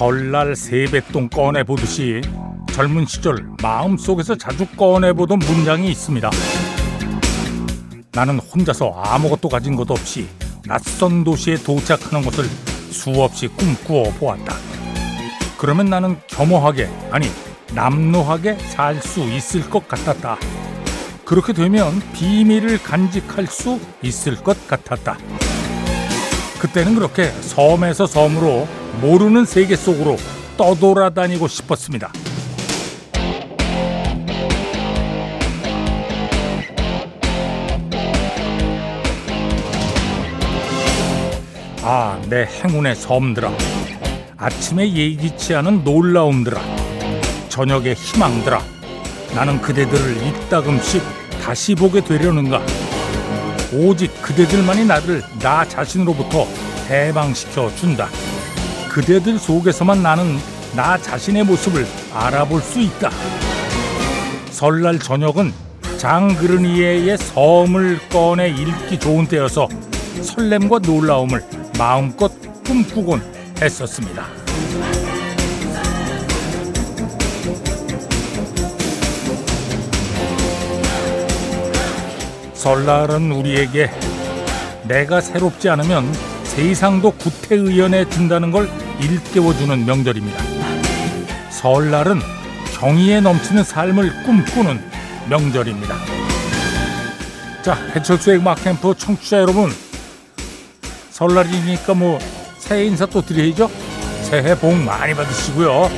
설날 세뱃돈 꺼내보듯이 젊은 시절 마음속에서 자주 꺼내보던 문장이 있습니다. 나는 혼자서 아무것도 가진 것 없이 낯선 도시에 도착하는 것을 수없이 꿈꾸어 보았다. 그러면 나는 겸허하게, 아니, 남루하게 살 수 있을 것 같았다. 그렇게 되면 비밀을 간직할 수 있을 것 같았다. 그때는 그렇게 섬에서 섬으로 모르는 세계 속으로 떠돌아다니고 싶었습니다. 아, 내 행운의 섬들아. 아침에 예기치 않은 놀라움들아. 저녁의 희망들아. 나는 그대들을 이따금씩 다시 보게 되려는가. 오직 그대들만이 나를 나 자신으로부터 해방시켜 준다. 그대들 속에서만 나는 나 자신의 모습을 알아볼 수 있다. 설날 저녁은 장그르니에의 섬을 꺼내 읽기 좋은 때여서 설렘과 놀라움을 마음껏 꿈꾸곤 했었습니다. 설날은 우리에게 내가 새롭지 않으면 세상도 구태의연해진다는 걸 일깨워주는 명절입니다. 설날은 경의에 넘치는 삶을 꿈꾸는 명절입니다. 자, 해철수의 음악 캠프 청취자 여러분, 설날이니까 뭐 새해 인사 또 드려야죠. 새해 복 많이 받으시고요.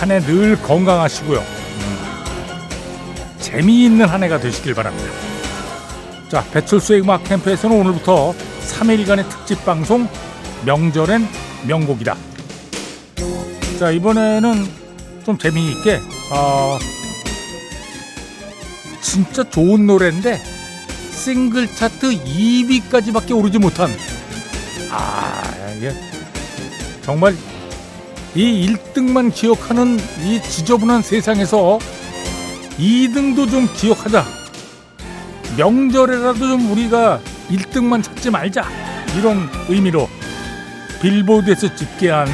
한 해 늘 건강하시고요. 음, 재미있는 한 해가 되시길 바랍니다. 자, 배철수의 음악 캠프에서는 오늘부터 3일간의 특집 방송 명절엔 명곡이다. 자, 이번에는 좀 재미있게 어, 진짜 좋은 노래인데 싱글 차트 2위까지밖에 오르지 못한 아, 이게 정말 이 1등만 기억하는 이 지저분한 세상에서 2등도 좀 기억하자. 명절에라도 좀 우리가 1등만 찾지 말자. 이런 의미로 빌보드에서 집계한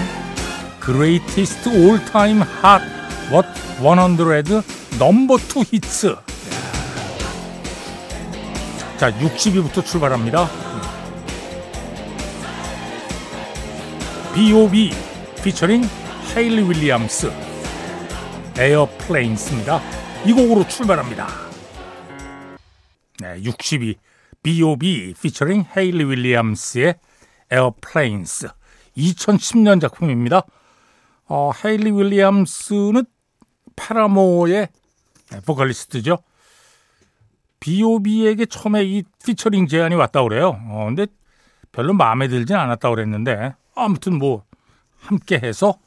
Greatest All Time Hot What 100 넘버 2 히츠. 자, 60위부터 출발합니다. B.O.B. 피처링 헤일리 윌리엄스 Airplanes입니다. 이 곡으로 출발합니다. 네, 60위 B.O.B. 피처링 헤일리 윌리엄스의 Airplanes 2010년 작품입니다. 어, 헤일리 윌리엄스는 파라모의 보컬리스트죠. B.O.B에게 처음에 이 피처링 제안이 왔다 그래요. 어, 근데 별로 마음에 들진 않았다 그랬는데 아무튼 뭐 함께 해서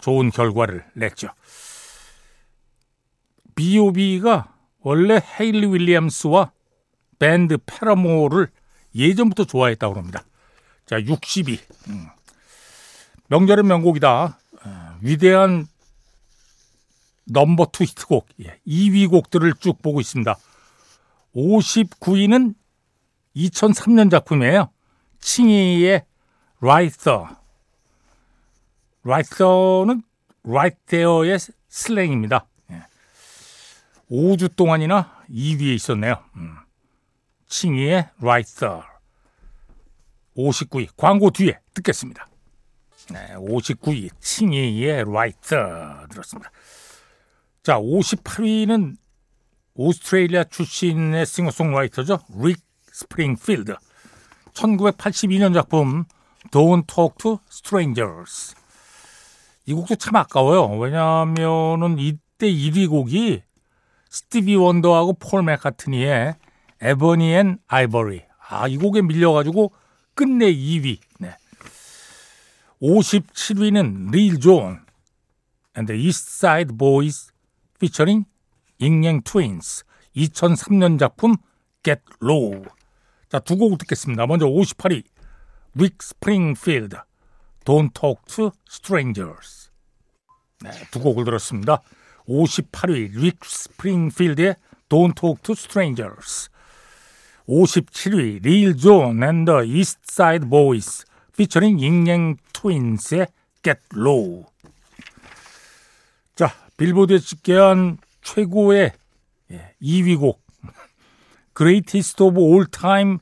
좋은 결과를 냈죠. B.O.B가 원래 헤일리 윌리엄스와 밴드 파라모를 예전부터 좋아했다고 합니다. 자, 60위. 음. 명절엔 명곡이다. 어, 위대한 number two 히트곡, 예, 2위 곡들을 쭉 보고 있습니다. 59위는 2003년 작품이에요. 칭이의 There는 Right There의 슬랭입니다. 예. 5주 동안이나 2위에 있었네요. 음. 칭이의 Right There. 59위 광고 뒤에 듣겠습니다. 네, 59위 칭이의 Right There 들었습니다. 자, 58위는 오스트레일리아 출신의 싱어송라이터죠. 릭 스프링필드. 1982년 작품 Don't Talk to Strangers. 이 곡도 참 아까워요. 왜냐하면은 이때 1위 곡이 스티비 원더하고 폴 맥카트니의 Ebony and Ivory. 아, 이 곡에 밀려가지고 끝내 2위. 네. 57위는 릴 존 and the East Side Boys featuring 잉행 트윈스 2003년 작품 Get Low. 자, 두 곡 듣겠습니다. 먼저 58위 릭 스프링필드 Don't Talk to Strangers. 네, 두 곡을 들었습니다. 58위 릭 스프링필드의 Don't Talk to Strangers. 57위 릴존 and the East Side Boys featuring 잉행 트윈스의 Get Low. 자, 빌보드에 집계한 최고의 2위 예, 곡 Greatest of All Time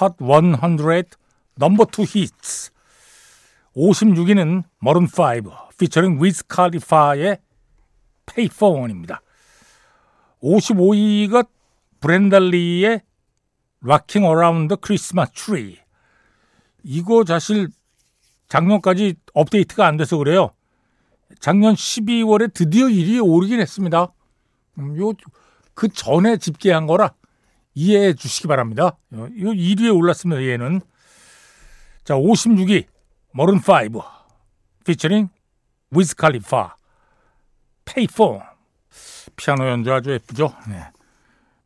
Hot 100 Number 2 Hits 56위는 머른 5 featuring Wiz Khalifa의 Pay for One입니다. 55위가 브렌달리의 Around the Christmas Tree 이거 사실 작년까지 업데이트가 안 돼서 그래요. 작년 12월에 드디어 1위에 오르긴 했습니다. 음, 요 그 전에 집계한 거라 이해해 주시기 바랍니다. 요 1위에 올랐습니다. 얘는 자 56위 머른 5 피처링 위즈 칼리파 페이폰 피아노 연주 아주 예쁘죠. 네.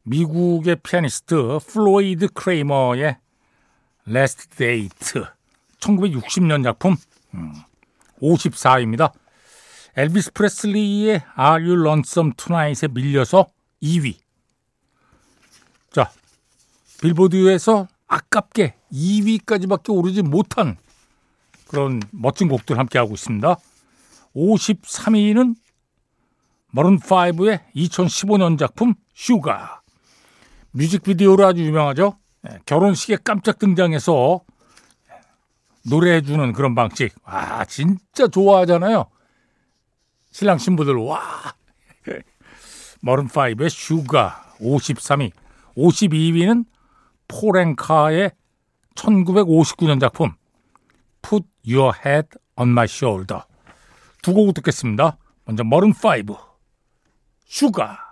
미국의 피아니스트 플로이드 크레이머의 Last Date 1960년 작품 음, 54위입니다. 엘비스 프레슬리의 Are You Lonesome Tonight에 밀려서 2위. 자, 빌보드에서 아깝게 2위까지밖에 오르지 못한 그런 멋진 곡들 함께하고 있습니다. 53위는 마룬5의 2015년 작품 Sugar. 뮤직비디오로 아주 유명하죠. 예, 결혼식에 깜짝 등장해서 노래해주는 그런 방식. 아, 진짜 좋아하잖아요. 신랑 신부들, 와. 마룬5의 Sugar 53위. 52위는 폴 앵카의 1959년 작품 Put Your Head on My Shoulder. 두 곡 듣겠습니다. 먼저 마룬5 Sugar.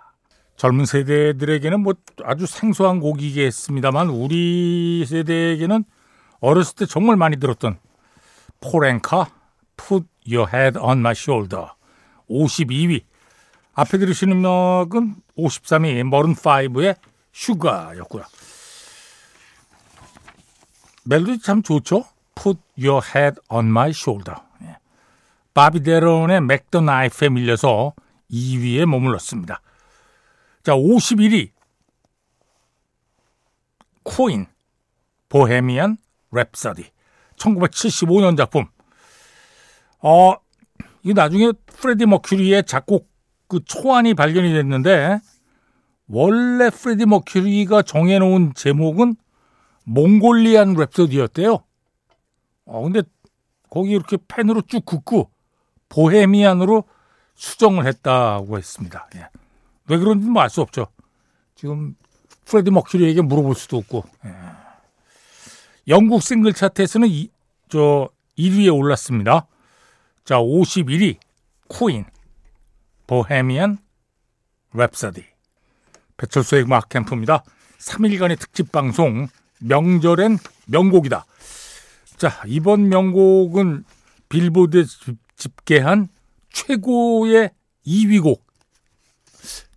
젊은 세대들에게는 뭐 아주 생소한 곡이겠습니다만 우리 세대에게는 어렸을 때 정말 많이 들었던 폴 앵카 Put Your Head on My Shoulder 52위 앞에 들으시는 음악은 53위 마룬5의 Sugar였고요. 멜로디 참 좋죠? Put Your Head on My Shoulder 예. 바비 대린의 Mack the Knife에 밀려서 2위에 머물렀습니다. 자, 51위. 퀸. Bohemian Rhapsody. 1975년 작품. 어, 이 나중에 프레디 머큐리의 작곡 그 초안이 발견이 됐는데 원래 프레디 머큐리가 정해놓은 제목은 Mongolian Rhapsody였대요. 어, 근데 거기 이렇게 펜으로 쭉 긋고 Bohemian으로 수정을 했다고 했습니다. 예. 왜 그런지는 뭐 알 수 없죠. 지금 프레디 머큐리에게 물어볼 수도 없고. 예. 영국 싱글 차트에서는 이, 저 1위에 올랐습니다. 자, 51위 쿠인 보헤미안 랩서디 배철수의 음악 캠프입니다. 3일간의 특집 방송 명절엔 명곡이다. 자, 이번 명곡은 빌보드에 집계한 최고의 2위 곡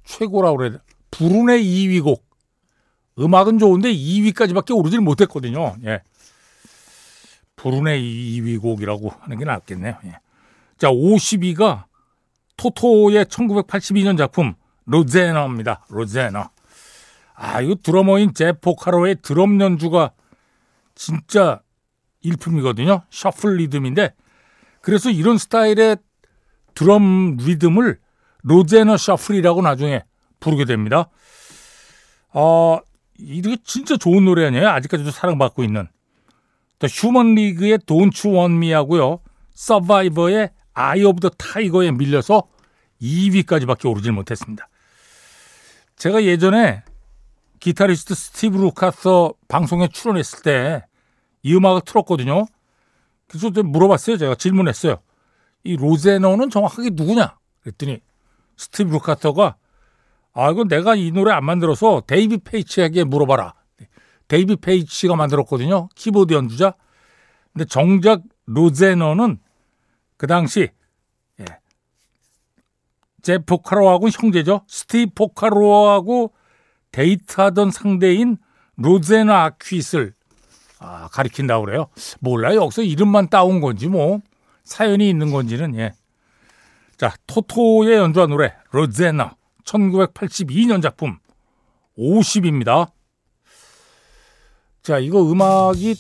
최고라고 그래야 돼. 불운의 2위 곡. 음악은 좋은데 2위까지밖에 오르질 못했거든요. 예. 불운의 2위 곡이라고 하는 게 낫겠네요. 예. 자, 52가 토토의 1982년 작품 로제너입니다. 로제너. 아, 이거 드러머인 제 포카로의 드럼 연주가 진짜 일품이거든요. 셔플 리듬인데 그래서 이런 스타일의 드럼 리듬을 로제너 셔플이라고 나중에 부르게 됩니다. 어, 이게 진짜 좋은 노래 아니에요? 아직까지도 사랑받고 있는. 또 휴먼 리그의 Don't You Want Me 하고요. 서바이버의 Eye of the Tiger에 밀려서 2위까지밖에 오르질 못했습니다. 제가 예전에 기타리스트 스티브 루카터 방송에 출연했을 때 이 음악을 틀었거든요. 그래서 물어봤어요. 제가 질문했어요. 이 로제너는 정확하게 누구냐? 그랬더니 스티브 루카터가 아 이건 내가 이 노래 안 만들었어. 데이빗 페이치에게 물어봐라. 데이빗 페이치가 만들었거든요. 키보드 연주자. 근데 정작 로제너는 그 당시 예. 제 포카로하고 형제죠. 스티브 포카로하고 데이트하던 상대인 로제너 아퀘트를 아, 가리킨다고 그래요. 몰라요. 여기서 이름만 따온 건지 뭐 사연이 있는 건지는 예. 자, 토토의 연주한 노래 로제너 1982년 작품 50입니다. 자, 이거 음악이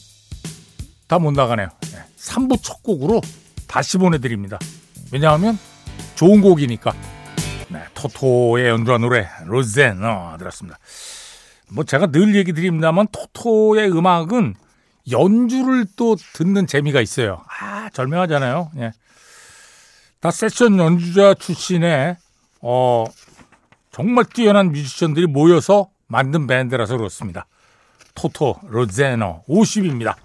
다 못 나가네요. 3부 첫 곡으로 다시 보내드립니다. 왜냐하면 좋은 곡이니까. 네, 토토의 연주한 노래 로제너 들었습니다. 뭐 제가 늘 얘기 드립니다만 토토의 음악은 연주를 또 듣는 재미가 있어요. 아 절명하잖아요. 예. 다 세션 연주자 출신의 어 정말 뛰어난 뮤지션들이 모여서 만든 밴드라서 그렇습니다. 토토 로제너 50입니다.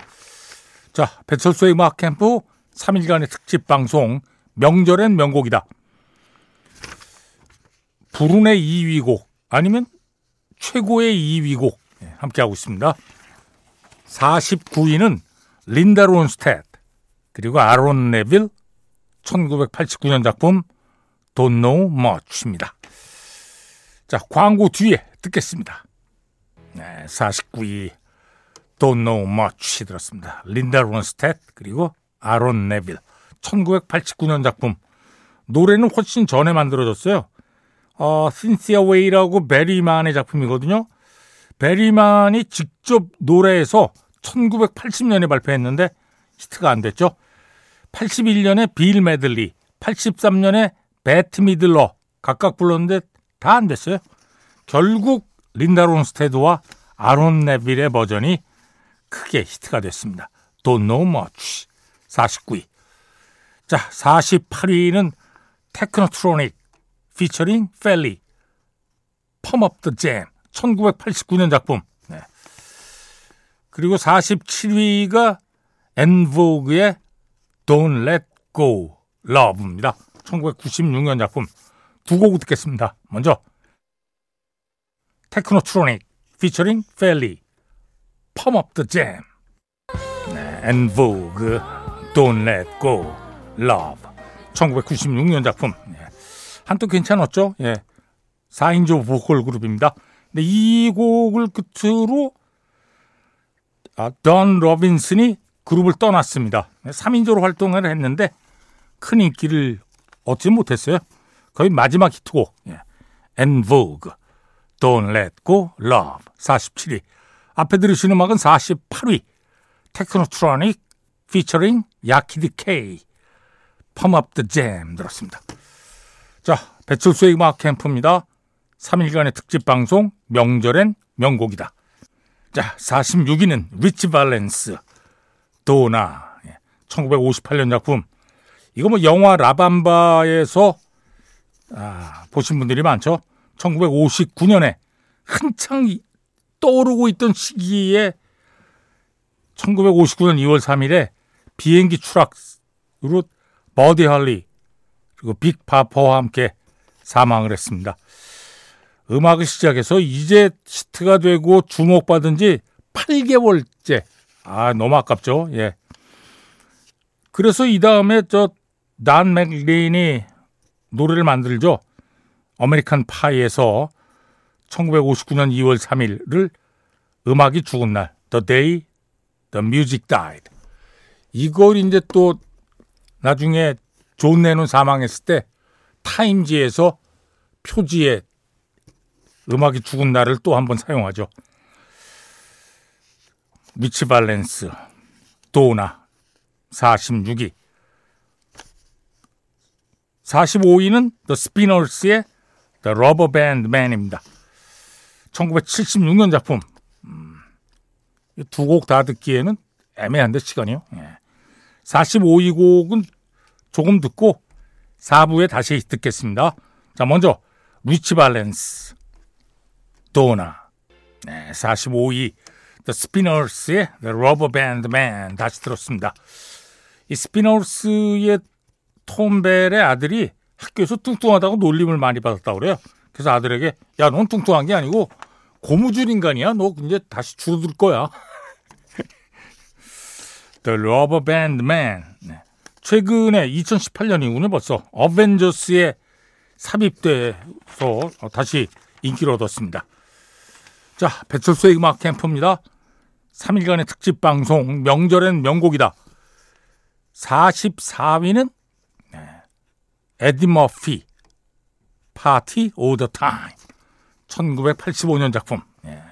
자, 배철수의 음악 캠프 3일간의 특집 방송 명절엔 명곡이다. 불운의 2위 곡 아니면 최고의 2위 곡 예, 함께하고 있습니다. 49위는 린다 론스텟 그리고 아론 네빌 1989년 작품 Don't Know Much입니다. 자, 광고 뒤에 듣겠습니다. 네, 49위 Don't Know Much 들었습니다. 린다 론스텟 그리고 아론 네빌 1989년 작품 노래는 훨씬 전에 만들어졌어요. 어, 신시아 와일하고 배리 맨의 작품이거든요. 배리 맨이 직접 노래해서 1980년에 발표했는데 히트가 안 됐죠. 81년에 빌 메들리, 83년에 베트 미들러 각각 불렀는데 다 안 됐어요. 결국 린다 론스테드와 아론 네빌의 버전이 크게 히트가 됐습니다. Don't Know Much 49위. 자, 48위는 테크노트로닉 피처링 펠리 Pump Up The Jam 1989년 작품. 네. 그리고 47위가 엔보그의 Don't Let Go Love입니다. 1996년 작품. 두 곡 듣겠습니다. 먼저 테크노트로닉 피처링 펠리 Pump Up The Jam. 네, 엔보그 Don't Let Go Love 1996년 작품. 네. 한때 괜찮았죠? 예. 4인조 보컬 그룹입니다. 근데 이 곡을 끝으로 아, 던 로빈슨이 그룹을 떠났습니다. 3인조로 활동을 했는데 큰 인기를 얻지 못했어요. 거의 마지막 히트곡. 예. En Vogue, Don't Let Go, Love 47위. 앞에 들으신 음악은 48위. 테크노트로닉 피처링 야키드 K, the Jam 들었습니다. 자, 배철수의 음악 캠프입니다. 3일간의 특집 방송 명절엔 명곡이다. 자, 46위는 리치 발렌스 도나 1958년 작품. 이거 뭐 영화 라밤바에서 아, 보신 분들이 많죠. 1959년에 한창 떠오르고 있던 시기에 1959년 2월 3일에 비행기 추락으로 버디 홀리 그리고 빅바퍼와 함께 사망을 했습니다. 음악을 시작해서 이제 히트가 되고 주목받은 지 8개월째. 아, 너무 아깝죠. 예. 그래서 이 다음에 저 돈 맥린이 노래를 만들죠. American Pie에서 1959년 2월 3일을 음악이 죽은 날, The Day The Music Died. 이걸 이제 또 나중에 존 레논 사망했을 때 타임지에서 표지에 음악이 죽은 날을 또 한번 사용하죠. 리치 발렌스, 도나 46위. 45위는 The Spinners의 The Rubber Band Man입니다. 1976년 작품. 음, 두곡 다 듣기에는 애매한데 시간이요. 예. 45위 곡은 조금 듣고 4부에 다시 듣겠습니다. 자, 먼저 리치 발렌스, 도나, 네, 45위 The Spinners의 The Rubber Band Man 다시 들었습니다. 이 스피너스의 톰벨의 아들이 학교에서 뚱뚱하다고 놀림을 많이 받았다고 그래요. 그래서 아들에게 야, 넌 뚱뚱한 게 아니고 고무줄 인간이야. 너 이제 다시 줄어들 거야. The Rubber Band Man. 네. 최근에 2018년 이후는 벌써 어벤져스에 삽입돼서 다시 인기를 얻었습니다. 자, 배철수의 음악 캠프입니다. 3일간의 특집 방송 명절엔 명곡이다. 44위는 에디 머피 Party All The Time 1985년 작품. 예.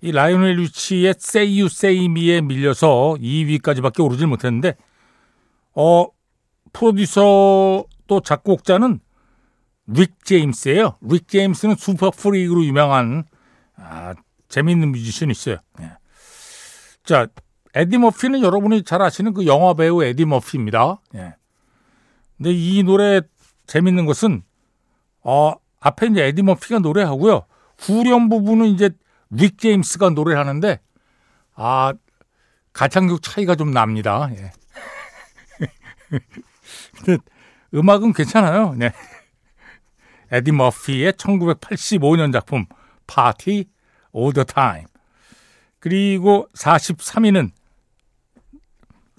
이 라이오넬 리치의 Say You Say Me에 밀려서 2위까지밖에 오르질 못했는데 어, 프로듀서 또 작곡자는 릭 제임스예요. 릭 제임스는 Super Freak로 유명한 아, 재미있는 뮤지션이 있어요. 예. 자, 에디 머피는 여러분이 잘 아시는 그 영화 배우 에디 머피입니다. 예. 근데 이 노래 재밌는 것은 어, 앞에 이제 에디 머피가 노래하고요. 후렴 부분은 이제 릭 제임스가 노래하는데 아 가창력 차이가 좀 납니다. 예. 근데 음악은 괜찮아요. 네. 에디 머피의 1985년 작품 파티 All the Time. 그리고 43위는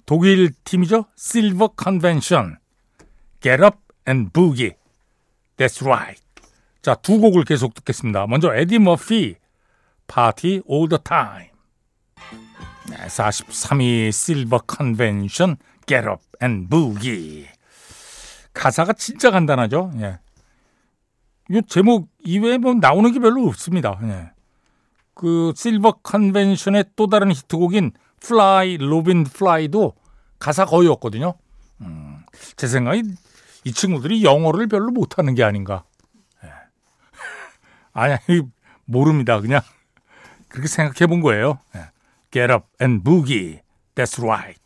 독일 팀이죠. 실버 컨벤션. Get Up and Boogie. That's right. 자, 두 곡을 계속 듣겠습니다. 먼저 에디 머피 파티 All the Time. 네, 43위 실버 컨벤션 Get Up and Boogie. 가사가 진짜 간단하죠. 예. 이 제목 이외에 뭐 나오는 게 별로 없습니다. 예. 그 실버 컨벤션의 또 다른 히트곡인 Fly, Robin Fly도 가사 거의 없거든요. 음, 제 생각에 이 친구들이 영어를 별로 못하는 게 아닌가. 예. 아니, 모릅니다. 그냥 그렇게 생각해 본 거예요. 예. Get up and boogie. That's right.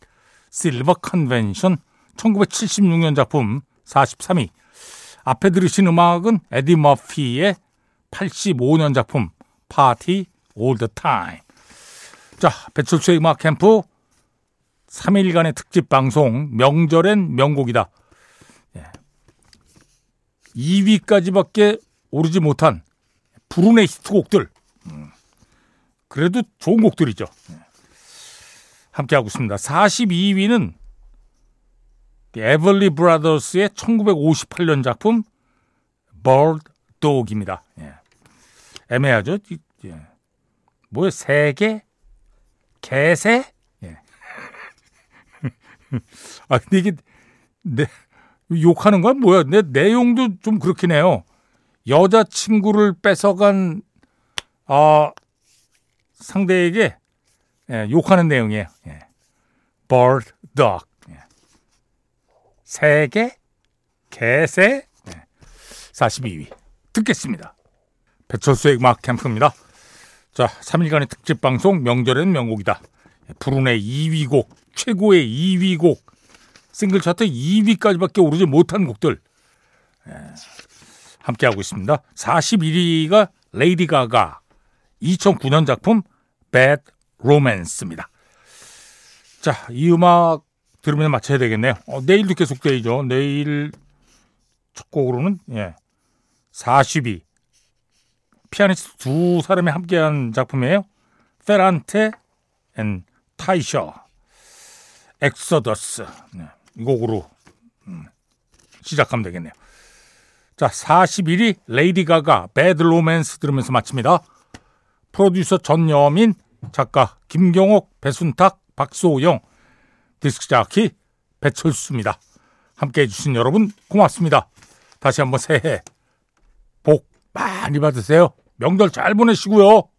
실버 컨벤션 1976년 작품 43위. 앞에 들으신 음악은 에디 머피의 85년 작품 파티 All the Time. 자, 배철수의 음악 캠프 3일간의 특집 방송 명절엔 명곡이다. 예. 2위까지밖에 오르지 못한 불운의 히트곡들. 음. 그래도 좋은 곡들이죠. 예. 함께하고 있습니다. 42위는 에벌리 브라더스의 1958년 작품 Bird Dog입니다. 예. 애매하죠? 예. 뭐야, 세계? 개새? 예. 아, 근데 이게, 내, 욕하는 건 뭐야? 내 내용도 좀 그렇긴 해요. 여자친구를 뺏어간, 어, 상대에게, 예, 욕하는 내용이에요. 예. bird, dog. 예. 세계, 개새, 예. 42위. 듣겠습니다. 배철수의 음악 캠프입니다. 자, 3일간의 특집 방송 명절엔 명곡이다. 불운의 2위 곡, 최고의 2위 곡, 싱글 차트 2위까지밖에 오르지 못한 곡들 예, 함께 하고 있습니다. 41위가 레이디 가가 2009년 작품 Bad Romance입니다. 자, 이 음악 들으면 맞춰야 되겠네요. 어, 내일도 계속되죠. 내일 첫 곡으로는 예, 40위 피아니스트 두 사람이 함께한 작품이에요. 페란테 앤 타이셔 엑서더스 네, 이 곡으로 음, 시작하면 되겠네요. 자, 41위 레이디 가가 Bad Romance 들으면서 마칩니다. 프로듀서 전여민, 작가 김경옥, 배순탁, 박소영, 디스크 자키 배철수입니다. 함께 해주신 여러분 고맙습니다. 다시 한번 새해 복 많이 받으세요. 명절 잘 보내시고요.